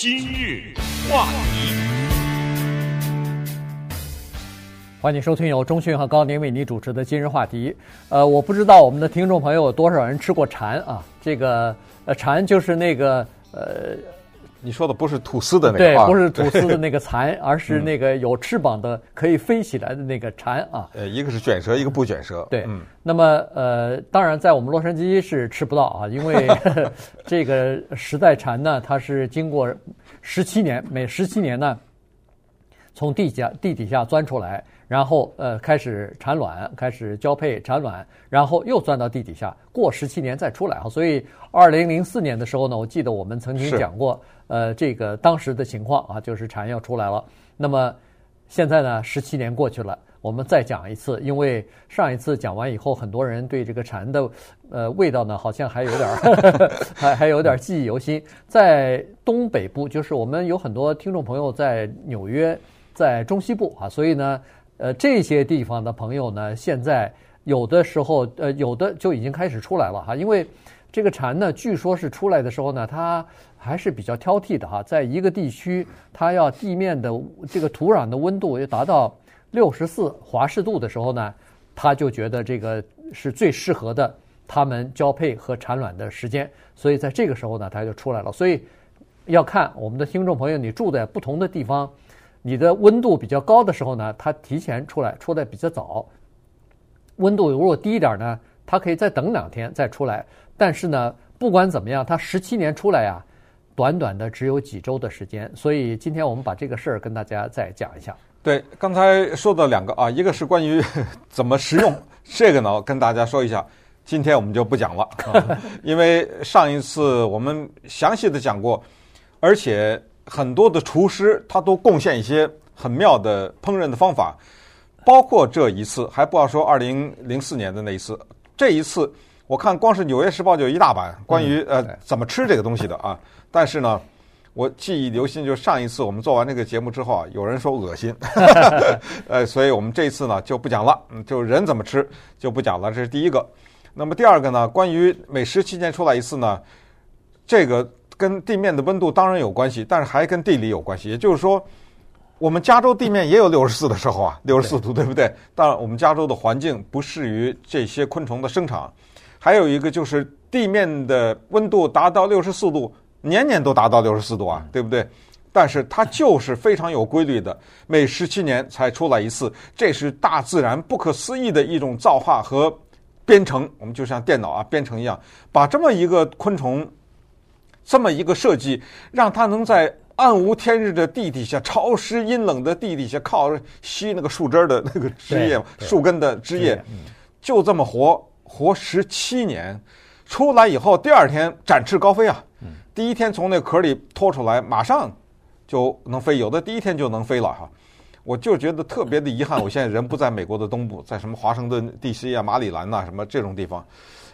今日话题，欢迎收听由中讯和高宁为你主持的今日话题。呃，我不知道我们的听众朋友有多少人吃过蝉啊？这个呃，蝉就是那个呃。你说的不是吐司的那个，对，不是吐司的那个蚕，而是那个有翅膀的可以飞起来的那个蝉啊。呃，一个是卷舌，一个不卷舌。对，嗯。那么呃，当然在我们洛杉矶是吃不到啊，因为 这个时代蝉呢，它是经过十七年，每十七年呢，从地下地底下钻出来。然后呃开始产卵，开始交配产卵，然后又钻到地底下，过十七年再出来啊。所以二零零四年的时候呢，我记得我们曾经讲过，呃这个当时的情况啊，就是蝉要出来了。那么现在呢，十七年过去了，我们再讲一次，因为上一次讲完以后，很多人对这个蝉的呃味道呢，好像还有点 还还有点记忆犹新。在东北部，就是我们有很多听众朋友在纽约，在中西部啊，所以呢。呃，这些地方的朋友呢，现在有的时候，呃，有的就已经开始出来了哈。因为这个蝉呢，据说是出来的时候呢，它还是比较挑剔的哈。在一个地区，它要地面的这个土壤的温度要达到六十四华氏度的时候呢，它就觉得这个是最适合的它们交配和产卵的时间。所以在这个时候呢，它就出来了。所以要看我们的听众朋友，你住在不同的地方。你的温度比较高的时候呢，它提前出来，出来比较早。温度如果低一点呢，它可以再等两天再出来。但是呢，不管怎么样，它十七年出来呀，短短的只有几周的时间。所以今天我们把这个事儿跟大家再讲一下。对，刚才说的两个啊，一个是关于 怎么食用，这个呢，跟大家说一下。今天我们就不讲了，啊，因为上一次我们详细的讲过，而且。很多的厨师他都贡献一些很妙的烹饪的方法，包括这一次，还不要说二零零四年的那一次。这一次我看光是《纽约时报》就有一大版关于呃怎么吃这个东西的啊。但是呢，我记忆犹新，就是上一次我们做完这个节目之后啊，有人说恶心，呃，所以我们这一次呢就不讲了，就人怎么吃就不讲了。这是第一个。那么第二个呢，关于每十期间出来一次呢，这个。跟地面的温度当然有关系，但是还跟地理有关系。也就是说，我们加州地面也有六十四的时候啊，六十四度，对不对？当然，我们加州的环境不适于这些昆虫的生长。还有一个就是地面的温度达到六十四度，年年都达到六十四度啊，对不对？但是它就是非常有规律的，每十七年才出来一次。这是大自然不可思议的一种造化和编程。我们就像电脑啊编程一样，把这么一个昆虫。这么一个设计，让它能在暗无天日的地底下、潮湿阴冷的地底下，靠吸那个树枝的那个枝叶、树根的枝叶，就这么活活十七年，出来以后第二天展翅高飞啊！第一天从那壳里拖出来，马上就能飞，有的第一天就能飞了哈。我就觉得特别的遗憾，我现在人不在美国的东部，在什么华盛顿 D.C. 啊、马里兰呐什么这种地方。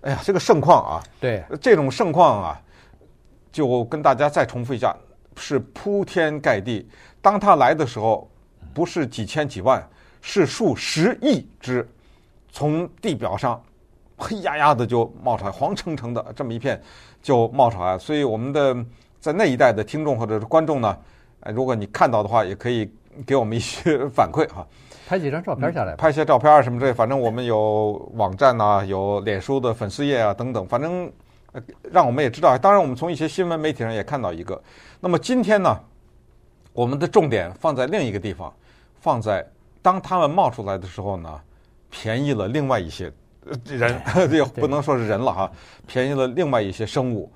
哎呀，这个盛况啊，对这种盛况啊。就跟大家再重复一下，是铺天盖地。当它来的时候，不是几千几万，是数十亿只，从地表上黑压压的就冒出来，黄澄澄的这么一片就冒出来。所以我们的在那一带的听众或者是观众呢，如果你看到的话，也可以给我们一些反馈哈。拍几张照片下来，拍些照片啊什么之类，反正我们有网站呐，有脸书的粉丝页啊等等，反正。让我们也知道，当然我们从一些新闻媒体上也看到一个。那么今天呢，我们的重点放在另一个地方，放在当他们冒出来的时候呢，便宜了另外一些人，也 不能说是人了哈，便宜了另外一些生物。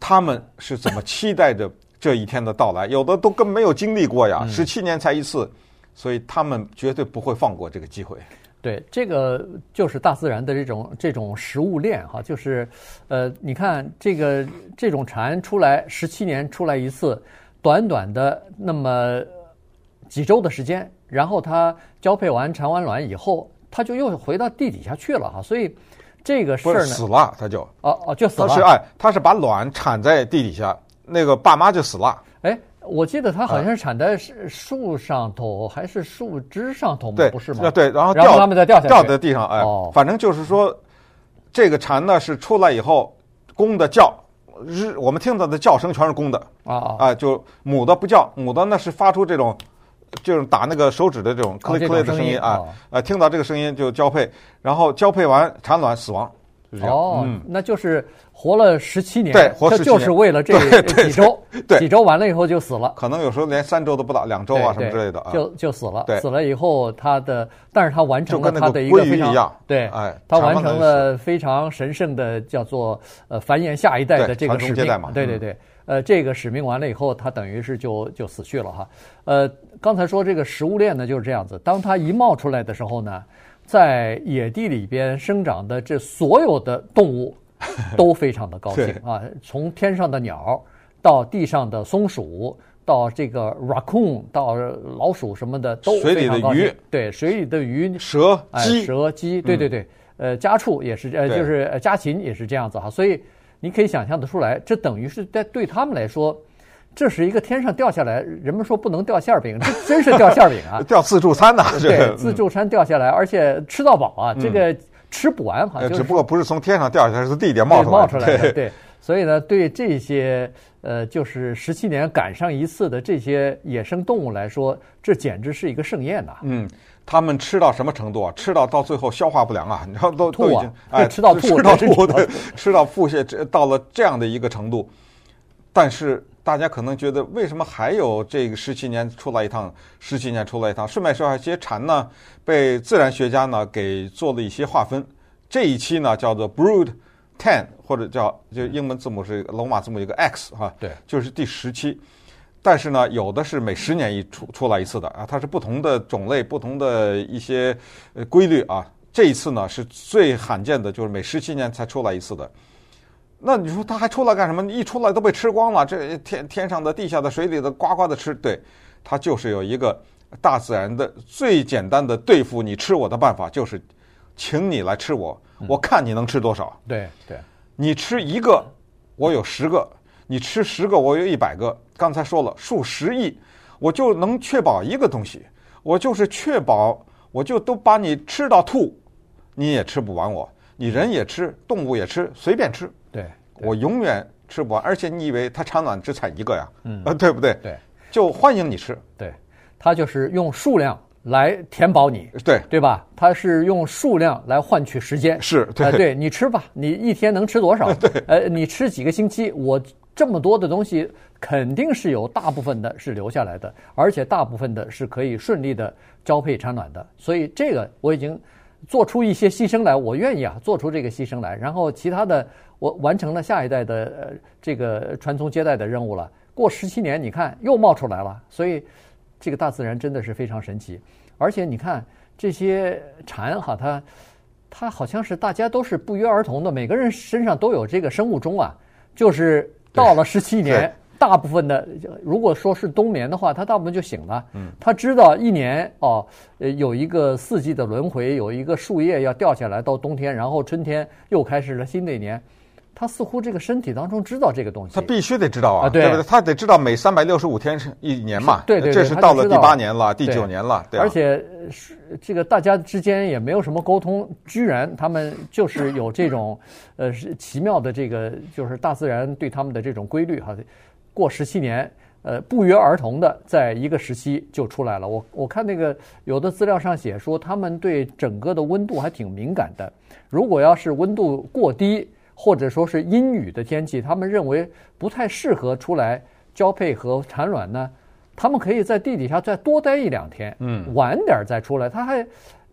他们是怎么期待着这一天的到来？有的都根本没有经历过呀，十七年才一次，所以他们绝对不会放过这个机会。对，这个就是大自然的这种这种食物链哈，就是，呃，你看这个这种蝉出来十七年出来一次，短短的那么几周的时间，然后它交配完产完卵以后，它就又回到地底下去了哈，所以这个事儿呢，死了，它就哦哦就死了，它是哎，它是把卵产在地底下，那个爸妈就死了，哎。我记得它好像是产在树上头，还是树枝上头吗？对，不是吗？对，然后掉，它们再掉下去，掉在地上，哎，哦，反正就是说，这个蝉呢是出来以后，公的叫，日我们听到的叫声全是公的啊啊啊，就母的不叫，母的那是发出这种就是打那个手指的这种 click click 的声声音音啊哦，呃，听到这个声音就交配，然后交配完产卵死亡，哦，嗯，那就是活了十七年，对活17这就是为了这几周，对几周完了以后就死了。可能有时候连三周都不到，两周啊什么之类的。啊。就就死了。死了以后，他的，但是他完成了他的一个非常对，哎他完成了非常神圣的叫做呃繁衍下一代的这个使命。对对对，呃，这个使命完了以后，他等于是就就死去了哈。呃，刚才说这个食物链呢就是这样子，当它一冒出来的时候呢，在野地里边生长的这所有的动物 都非常的高兴啊，从天上的鸟到地上的松鼠。到这个 raccoon，到老鼠什么的都水里的非常高兴鱼，对，水里的鱼、蛇、哎鸡，蛇、鸡，对对对，呃，家畜也是，呃，就是呃家禽也是这样子哈，所以你可以想象得出来，这等于是在对他们来说，这是一个天上掉下来，人们说不能掉馅儿饼，这真是掉馅儿饼啊，掉自助餐呐，这对，自助餐掉下来，而且吃到饱啊，这个吃不完哈，呃就是只不过不是从天上掉下来，是地点对冒出来冒出来的，对。对，所以呢，对这些呃，就是十七年赶上一次的这些野生动物来说，这简直是一个盛宴呐。嗯，他们吃到什么程度啊？吃到到最后消化不良啊，你知道都吐啊。都已经哎，吃到吐吃到吐，对，吃到腹泻，这到了这样的一个程度。但是大家可能觉得，为什么还有这个十七年出来一趟，十七年出来一趟？顺便说一下，这些蝉呢，被自然学家呢给做了一些划分。这一期呢叫做 Brood Ten，或者叫就英文字母是罗马字母一个 X 哈，对，就是第十期。但是呢，有的是每十年一出出来一次的啊，它是不同的种类、不同的一些呃规律啊。这一次呢是最罕见的，就是每十七年才出来一次的。那你说他还出来干什么？一出来都被吃光了，这天天上的、地下的、水里的，呱呱的吃。对，它就是有一个大自然的最简单的对付你吃我的办法，就是请你来吃我，我看你能吃多少。对对，你吃一个，我有十个；你吃十个，我有一百个。刚才说了，数十亿，我就能确保一个东西，我就是确保，我就都把你吃到吐，你也吃不完我，你人也吃，动物也吃，随便吃。对，我永远吃不完，而且你以为它产卵只产一个呀？嗯啊，对不对？对，就欢迎你吃。对，它就是用数量来填饱你，对，对吧？它是用数量来换取时间。是，对，呃，对你吃吧，你一天能吃多少？对，呃，你吃几个星期，我这么多的东西，肯定是有大部分的是留下来的，而且大部分的是可以顺利的交配产卵的。所以这个我已经做出一些牺牲来，我愿意啊，做出这个牺牲来。然后其他的，我完成了下一代的呃这个传宗接代的任务了。过十七年，你看又冒出来了，所以这个大自然真的是非常神奇。而且你看这些蝉哈，它它好像是大家都是不约而同的，每个人身上都有这个生物钟啊，就是到了十七年，大部分的如果说是冬眠的话，它大部分就醒了。嗯，它知道一年哦，呃，有一个四季的轮回，有一个树叶要掉下来到冬天，然后春天又开始了新的一年。他似乎这个身体当中知道这个东西，他必须得知道啊，啊对不对？他得知道每三百六十五天是一年嘛，对对对这是到了第八年了，第九年了，对吧而且是这个大家之间也没有什么沟通，居然他们就是有这种 呃是奇妙的这个就是大自然对他们的这种规律哈。过十七年，呃，不约而同的在一个时期就出来了。我我看那个有的资料上写说，他们对整个的温度还挺敏感的。如果要是温度过低，或者说是阴雨的天气，他们认为不太适合出来交配和产卵呢。他们可以在地底下再多待一两天，嗯，晚点再出来，他还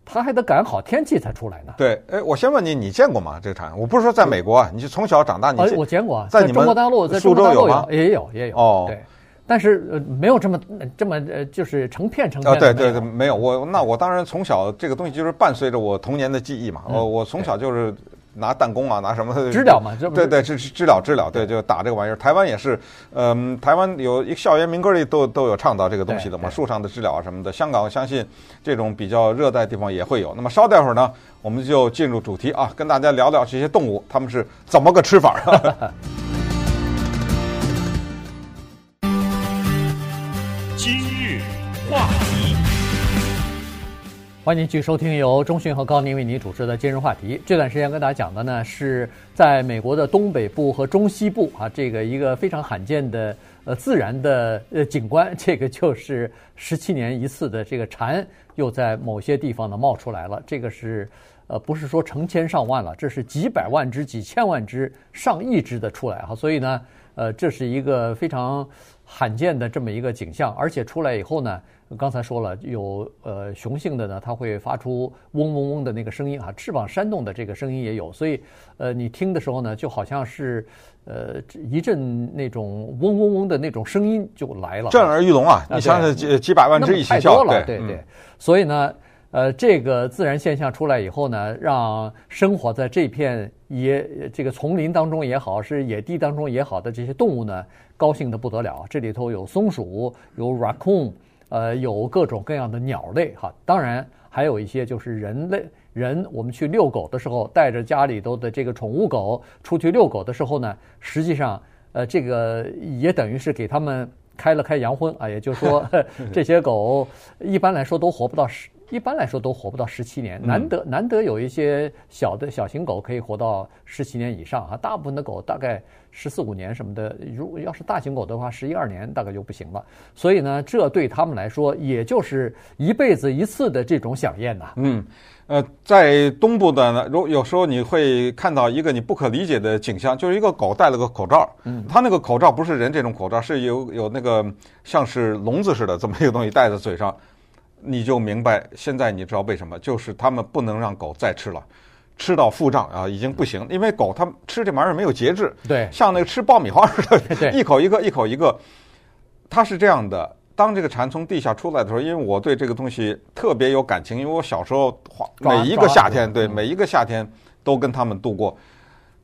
他还得赶好天气才出来呢。对，哎，我先问你，你见过吗？这个蝉？我不是说在美国啊，你是从小长大，你我见过啊，在你们中国大陆，在苏州中国大陆有吗也有也有哦对，但是呃没有这么这么呃就是成片成片啊，的对对对，没有我，那我当然从小这个东西就是伴随着我童年的记忆嘛。嗯我我从小就是拿弹弓啊，拿什么知了嘛，这对对，知知了知了，对，就打这个玩意儿。台湾也是，嗯，台湾有一个校园民歌里都都有唱到这个东西的嘛，树上的知了啊什么的。香港我相信这种比较热带地方也会有。那么稍待会儿呢，我们就进入主题啊，跟大家聊聊这些动物它们是怎么个吃法。欢迎继续收听由中讯和高宁为您主持的今日话题。这段时间跟大家讲的呢，是在美国的东北部和中西部啊，这个一个非常罕见的呃自然的呃景观，这个就是十七年一次的这个蝉又在某些地方呢冒出来了。这个是呃不是说成千上万了，这是几百万只、几千万只、上亿只的出来哈。所以呢，呃，这是一个非常罕见的这么一个景象，而且出来以后呢。刚才说了，有呃雄性的呢，它会发出嗡嗡嗡的那个声音啊，翅膀扇动的这个声音也有，所以呃你听的时候呢，就好像是呃一阵那种嗡嗡嗡的那种声音就来了，震耳欲聋啊！你想想几几百万只一起叫，对对对，所以呢，呃这个自然现象出来以后呢，让生活在这片野这个丛林当中也好，是野地当中也好的这些动物呢，高兴的不得了。这里头有松鼠，有 raccoon。呃，有各种各样的鸟类哈，当然还有一些就是人类人。我们去遛狗的时候，带着家里头的这个宠物狗出去遛狗的时候呢，实际上，呃，这个也等于是给他们开了开洋荤啊，也就是说，这些狗一般来说都活不到十。一般来说都活不到十七年，难得难得有一些小的小型狗可以活到十七年以上啊，大部分的狗大概十四五年什么的，如果要是大型狗的话，十一二年大概就不行了。所以呢，这对他们来说也就是一辈子一次的这种享宴呐。嗯，呃，在东部的呢，如有时候你会看到一个你不可理解的景象，就是一个狗戴了个口罩，嗯，它那个口罩不是人这种口罩，是有有那个像是笼子似的这么一个东西戴在嘴上。你就明白，现在你知道为什么？就是他们不能让狗再吃了，吃到腹胀啊，已经不行。因为狗它吃这玩意儿没有节制，对，像那个吃爆米花似的，一口一个，一口一个。它是这样的，当这个蝉从地下出来的时候，因为我对这个东西特别有感情，因为我小时候每一个夏天，对，每一个夏天都跟它们度过。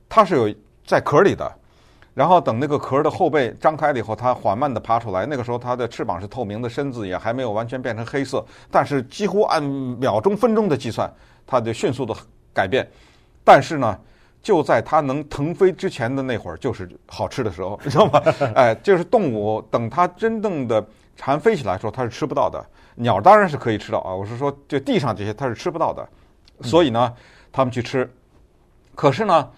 它是有在壳里的。然后等那个壳的后背张开了以后，它缓慢地爬出来。那个时候，它的翅膀是透明的，身子也还没有完全变成黑色。但是几乎按秒钟、分钟的计算，它就迅速的改变。但是呢，就在它能腾飞之前的那会儿，就是好吃的时候，你知道吗？哎，就是动物等它真正的蝉飞起来的时候，它是吃不到的。鸟当然是可以吃到啊，我是说，就地上这些它是吃不到的。所以呢，它们去吃。可是呢，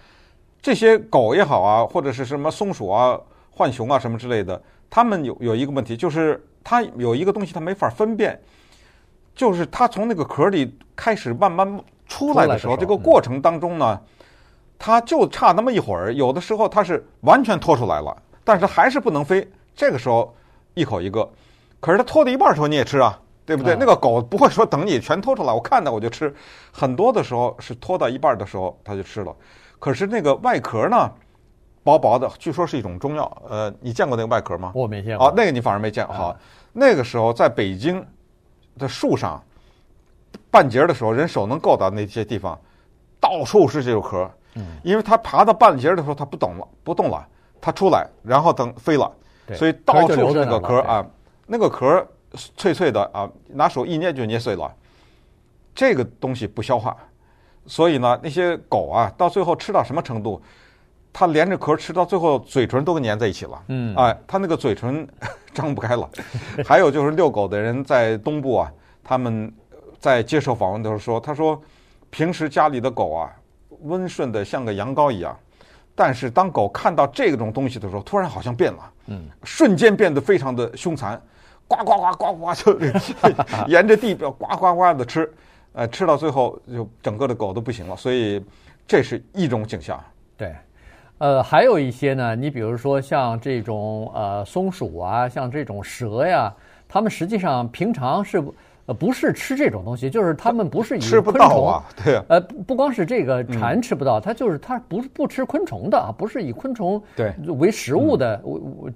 这些狗也好啊，或者是什么松鼠啊、浣熊啊什么之类的，它们有有一个问题，就是它有一个东西它没法分辨，就是它从那个壳里开始慢慢出来的时候，这个过程当中呢，它就差那么一会儿，有的时候它是完全脱出来了，但是还是不能飞。这个时候一口一个，可是它脱到一半的时候你也吃啊，对不对？那个狗不会说等你全脱出来，我看到我就吃。很多的时候是脱到一半的时候它就吃了。可是那个外壳呢，薄薄的，据说是一种中药。呃，你见过那个外壳吗？我没见过。哦，那个你反而没见过。好，那个时候在北京的树上，半截的时候，人手能够到那些地方，到处是这个壳。嗯。因为它爬到半截的时候，它不动了，不动了，它出来，然后等飞了。对。所以到处是那个壳啊，那个壳脆脆的啊，拿手一捏就捏碎了。这个东西不消化。所以呢，那些狗啊，到最后吃到什么程度，它连着壳吃到最后，嘴唇都粘在一起了。嗯，哎，它那个嘴唇张不开了。还有就是遛狗的人在东部啊，他们在接受访问的时候说，他说平时家里的狗啊，温顺的像个羊羔一样，但是当狗看到这种东西的时候，突然好像变了，嗯，瞬间变得非常的凶残，呱呱呱呱呱就 沿着地表呱呱呱的吃。呃，吃到最后就整个的狗都不行了，所以这是一种景象。对，呃，还有一些呢，你比如说像这种呃松鼠啊，像这种蛇呀，它们实际上平常是呃不是吃这种东西，就是它们不是以昆虫，吃不到啊，对啊，呃，不光是这个蝉吃不到，它就是它不不吃昆虫的啊，不是以昆虫对为食物的，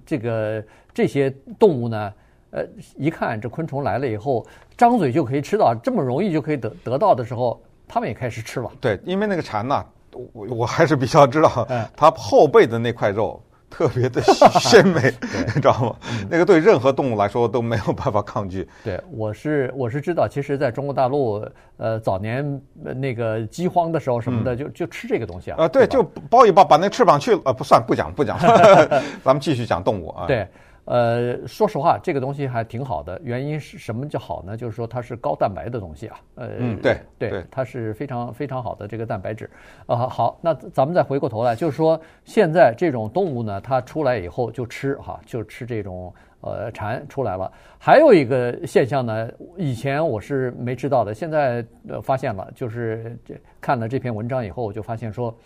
这个这些动物呢。呃，一看这昆虫来了以后，张嘴就可以吃到，这么容易就可以得得到的时候，他们也开始吃了。对，因为那个蝉呢，我我还是比较知道，它后背的那块肉特别的 鲜美，你知道吗？那个对任何动物来说都没有办法抗拒。对，我是我是知道，其实在中国大陆，呃，早年那个饥荒的时候什么的，就就吃这个东西啊。啊，对，就包一包，把那翅膀去了，呃，不算，不讲，不讲，咱们继续讲动物啊。对。呃，说实话，这个东西还挺好的。原因是什么叫好呢？就是说它是高蛋白的东西啊。呃，嗯，对对，它是非常非常好的这个蛋白质。啊，好，那咱们再回过头来，就是说现在这种动物呢，它出来以后就吃哈，就吃这种呃蝉出来了。还有一个现象呢，以前我是没知道的，现在呃发现了，就是这看了这篇文章以后，我就发现说。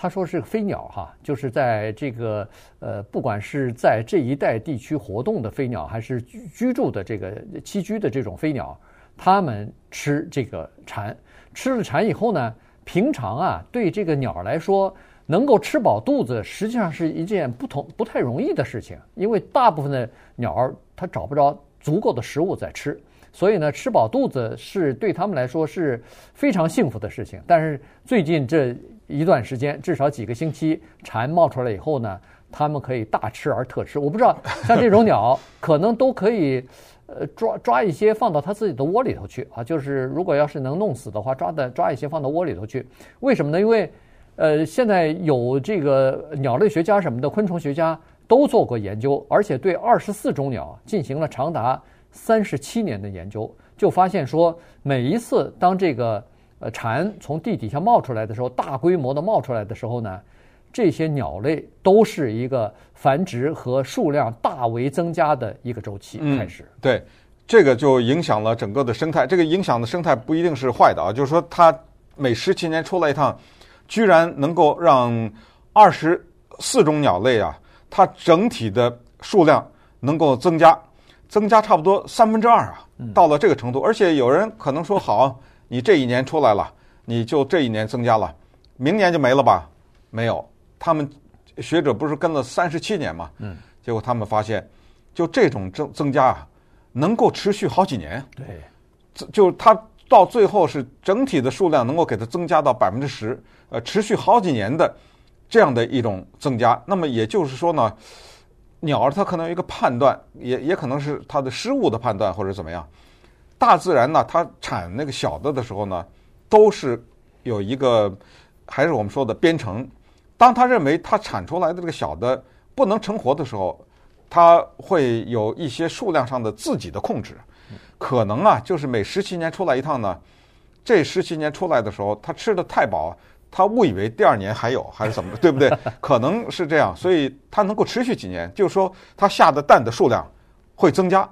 他说是飞鸟哈，就是在这个呃，不管是在这一带地区活动的飞鸟，还是居居住的这个栖居的这种飞鸟，它们吃这个蝉，吃了蝉以后呢，平常啊，对这个鸟来说，能够吃饱肚子，实际上是一件不同不太容易的事情，因为大部分的鸟儿它找不着足够的食物在吃，所以呢，吃饱肚子是对他们来说是非常幸福的事情。但是最近这。一段时间，至少几个星期，蝉冒出来以后呢，它们可以大吃而特吃。我不知道，像这种鸟，可能都可以，呃，抓抓一些放到它自己的窝里头去啊。就是如果要是能弄死的话，抓的抓一些放到窝里头去。为什么呢？因为，呃，现在有这个鸟类学家什么的，昆虫学家都做过研究，而且对二十四种鸟进行了长达三十七年的研究，就发现说，每一次当这个。呃，蝉从地底下冒出来的时候，大规模的冒出来的时候呢，这些鸟类都是一个繁殖和数量大为增加的一个周期开始。嗯，对，这个就影响了整个的生态。这个影响的生态不一定是坏的啊，就是说它每十七年出来一趟，居然能够让二十四种鸟类啊，它整体的数量能够增加，增加差不多三分之二啊，到了这个程度。而且有人可能说好。你这一年出来了，你就这一年增加了，明年就没了吧？没有，他们学者不是跟了三十七年嘛？嗯，结果他们发现，就这种增增加啊，能够持续好几年。对，就它到最后是整体的数量能够给它增加到百分之十，呃，持续好几年的这样的一种增加。那么也就是说呢，鸟儿它可能有一个判断，也也可能是它的失误的判断或者怎么样。大自然呢，它产那个小的的时候呢，都是有一个，还是我们说的编程。当他认为它产出来的这个小的不能成活的时候，它会有一些数量上的自己的控制。可能啊，就是每十七年出来一趟呢，这十七年出来的时候，它吃的太饱，它误以为第二年还有，还是怎么的，对不对？可能是这样，所以它能够持续几年，就是说它下的蛋的数量会增加。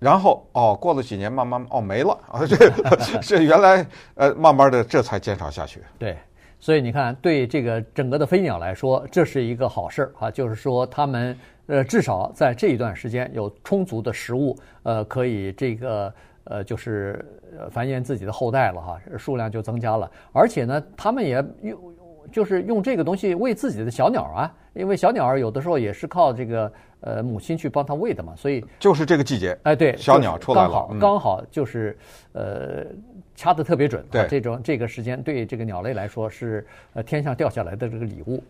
然后哦，过了几年，慢慢哦没了啊，这这原来呃，慢慢的这才减少下去。对，所以你看，对这个整个的飞鸟来说，这是一个好事儿啊，就是说它们呃至少在这一段时间有充足的食物，呃，可以这个呃就是繁衍自己的后代了哈，数量就增加了，而且呢，它们也用就是用这个东西喂自己的小鸟啊，因为小鸟儿有的时候也是靠这个。呃，母亲去帮它喂的嘛，所以就是这个季节，哎，对，小鸟出来了，刚好、嗯、刚好就是呃，掐得特别准。对，这种这个时间对这个鸟类来说是呃天上掉下来的这个礼物。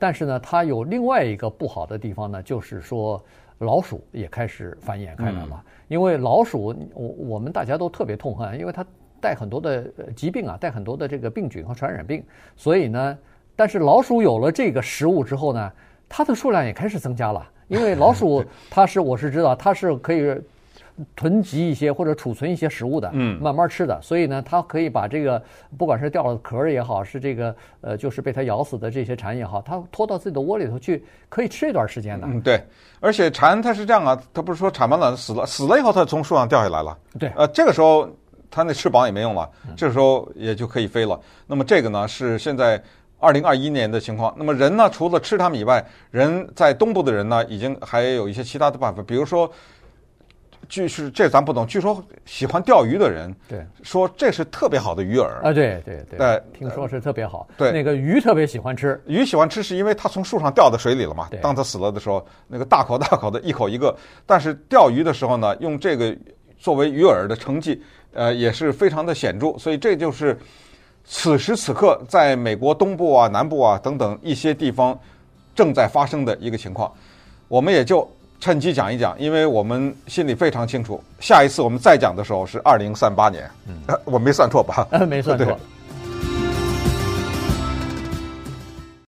但是呢，它有另外一个不好的地方呢，就是说老鼠也开始繁衍开来了。嗯、因为老鼠，我我们大家都特别痛恨，因为它带很多的疾病啊，带很多的这个病菌和传染病。所以呢，但是老鼠有了这个食物之后呢，它的数量也开始增加了。因为老鼠 它是我是知道它是可以囤积一些或者储存一些食物的，嗯，慢慢吃的，所以呢，它可以把这个不管是掉了壳儿也好，是这个呃就是被它咬死的这些蝉也好，它拖到自己的窝里头去，可以吃一段时间的。嗯，对，而且蝉它是这样啊，它不是说产完卵死了，死了以后它从树上掉下来了，对，呃，这个时候它那翅膀也没用了，这时候也就可以飞了。那么这个呢是现在。二零二一年的情况，那么人呢？除了吃它们以外，人在东部的人呢，已经还有一些其他的办法，比如说，据是这咱不懂，据说喜欢钓鱼的人，对，说这是特别好的鱼饵。啊，对对对，对，听说是特别好，对，那个鱼特别喜欢吃，鱼喜欢吃是因为它从树上掉到水里了嘛，对，当它死了的时候，那个大口大口的一口一个，但是钓鱼的时候呢，用这个作为鱼饵的成绩，呃，也是非常的显著，所以这就是。此时此刻，在美国东部啊、南部啊等等一些地方，正在发生的一个情况，我们也就趁机讲一讲，因为我们心里非常清楚，下一次我们再讲的时候是二零三八年，嗯，我没算错吧？没算错。